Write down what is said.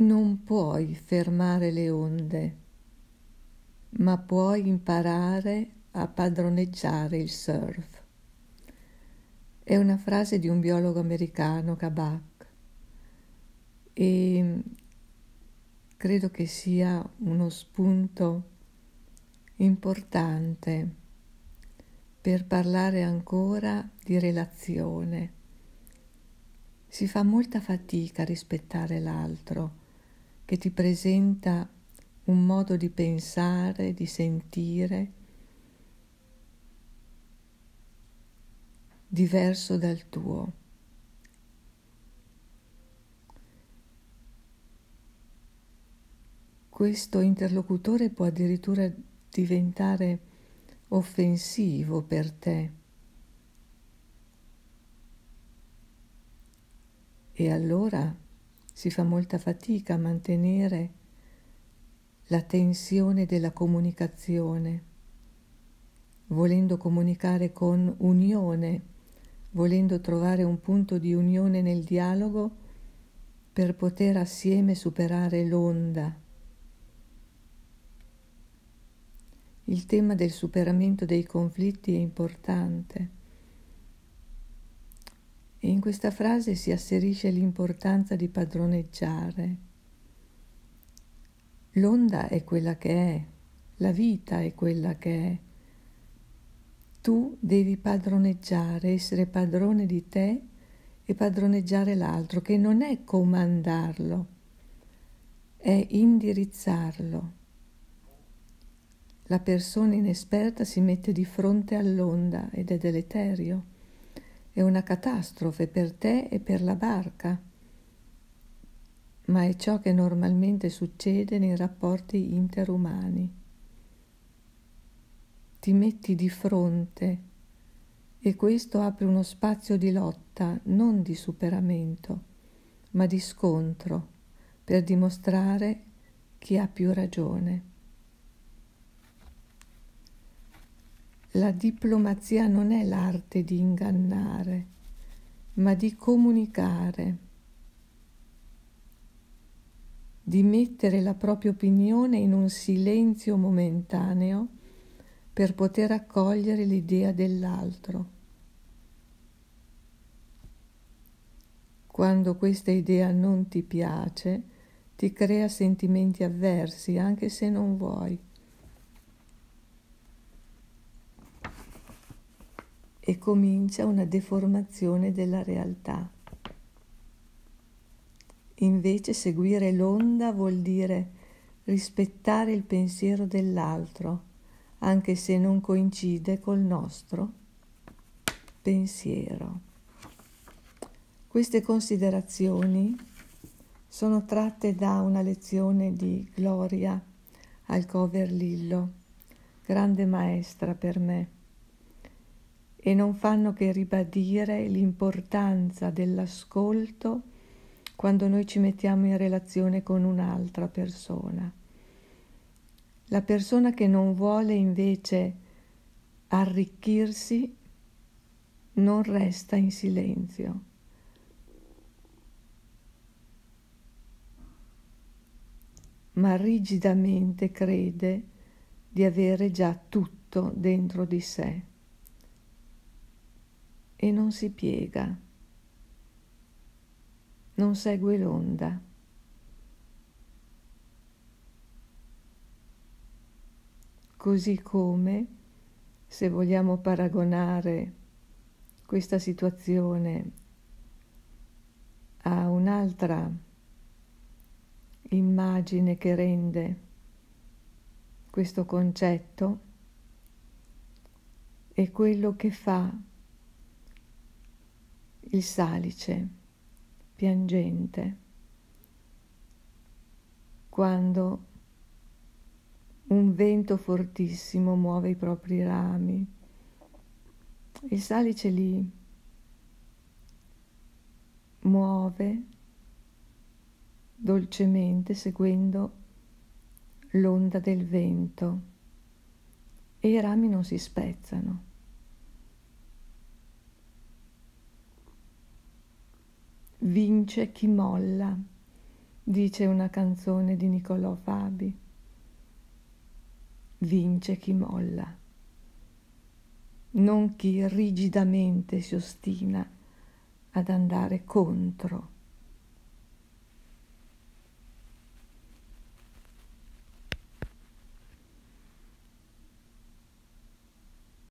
Non puoi fermare le onde, ma puoi imparare a padroneggiare il surf. È una frase di un biologo americano, Kabak, e credo che sia uno spunto importante per parlare ancora di relazione. Si fa molta fatica a rispettare l'altro che ti presenta un modo di pensare, di sentire diverso dal tuo. Questo interlocutore può addirittura diventare offensivo per te. E allora si fa molta fatica a mantenere la tensione della comunicazione, volendo comunicare con unione, volendo trovare un punto di unione nel dialogo per poter assieme superare l'onda. Il tema del superamento dei conflitti è importante in questa frase si asserisce l'importanza di padroneggiare. L'onda è quella che è, la vita è quella che è. Tu devi padroneggiare, essere padrone di te e padroneggiare l'altro, che non è comandarlo, è indirizzarlo. La persona inesperta si mette di fronte all'onda ed è deleterio è una catastrofe per te e per la barca, ma è ciò che normalmente succede nei rapporti interumani. Ti metti di fronte e questo apre uno spazio di lotta, non di superamento, ma di scontro, per dimostrare chi ha più ragione. La diplomazia non è l'arte di ingannare, ma di comunicare, di mettere la propria opinione in un silenzio momentaneo per poter accogliere l'idea dell'altro. Quando questa idea non ti piace, ti crea sentimenti avversi anche se non vuoi. E comincia una deformazione della realtà. Invece seguire l'onda vuol dire rispettare il pensiero dell'altro, anche se non coincide col nostro pensiero. Queste considerazioni sono tratte da una lezione di Gloria Alcover Lillo, grande maestra per me e non fanno che ribadire l'importanza dell'ascolto quando noi ci mettiamo in relazione con un'altra persona. La persona che non vuole invece arricchirsi non resta in silenzio. ma rigidamente crede di avere già tutto dentro di sé e non si piega, non segue l'onda. Così come, se vogliamo paragonare questa situazione a un'altra immagine che rende questo concetto, è quello che fa il salice piangente quando un vento fortissimo muove i propri rami. Il salice lì muove dolcemente seguendo l'onda del vento e i rami non si spezzano. Vince chi molla, dice una canzone di Niccolò Fabi. Vince chi molla, non chi rigidamente si ostina ad andare contro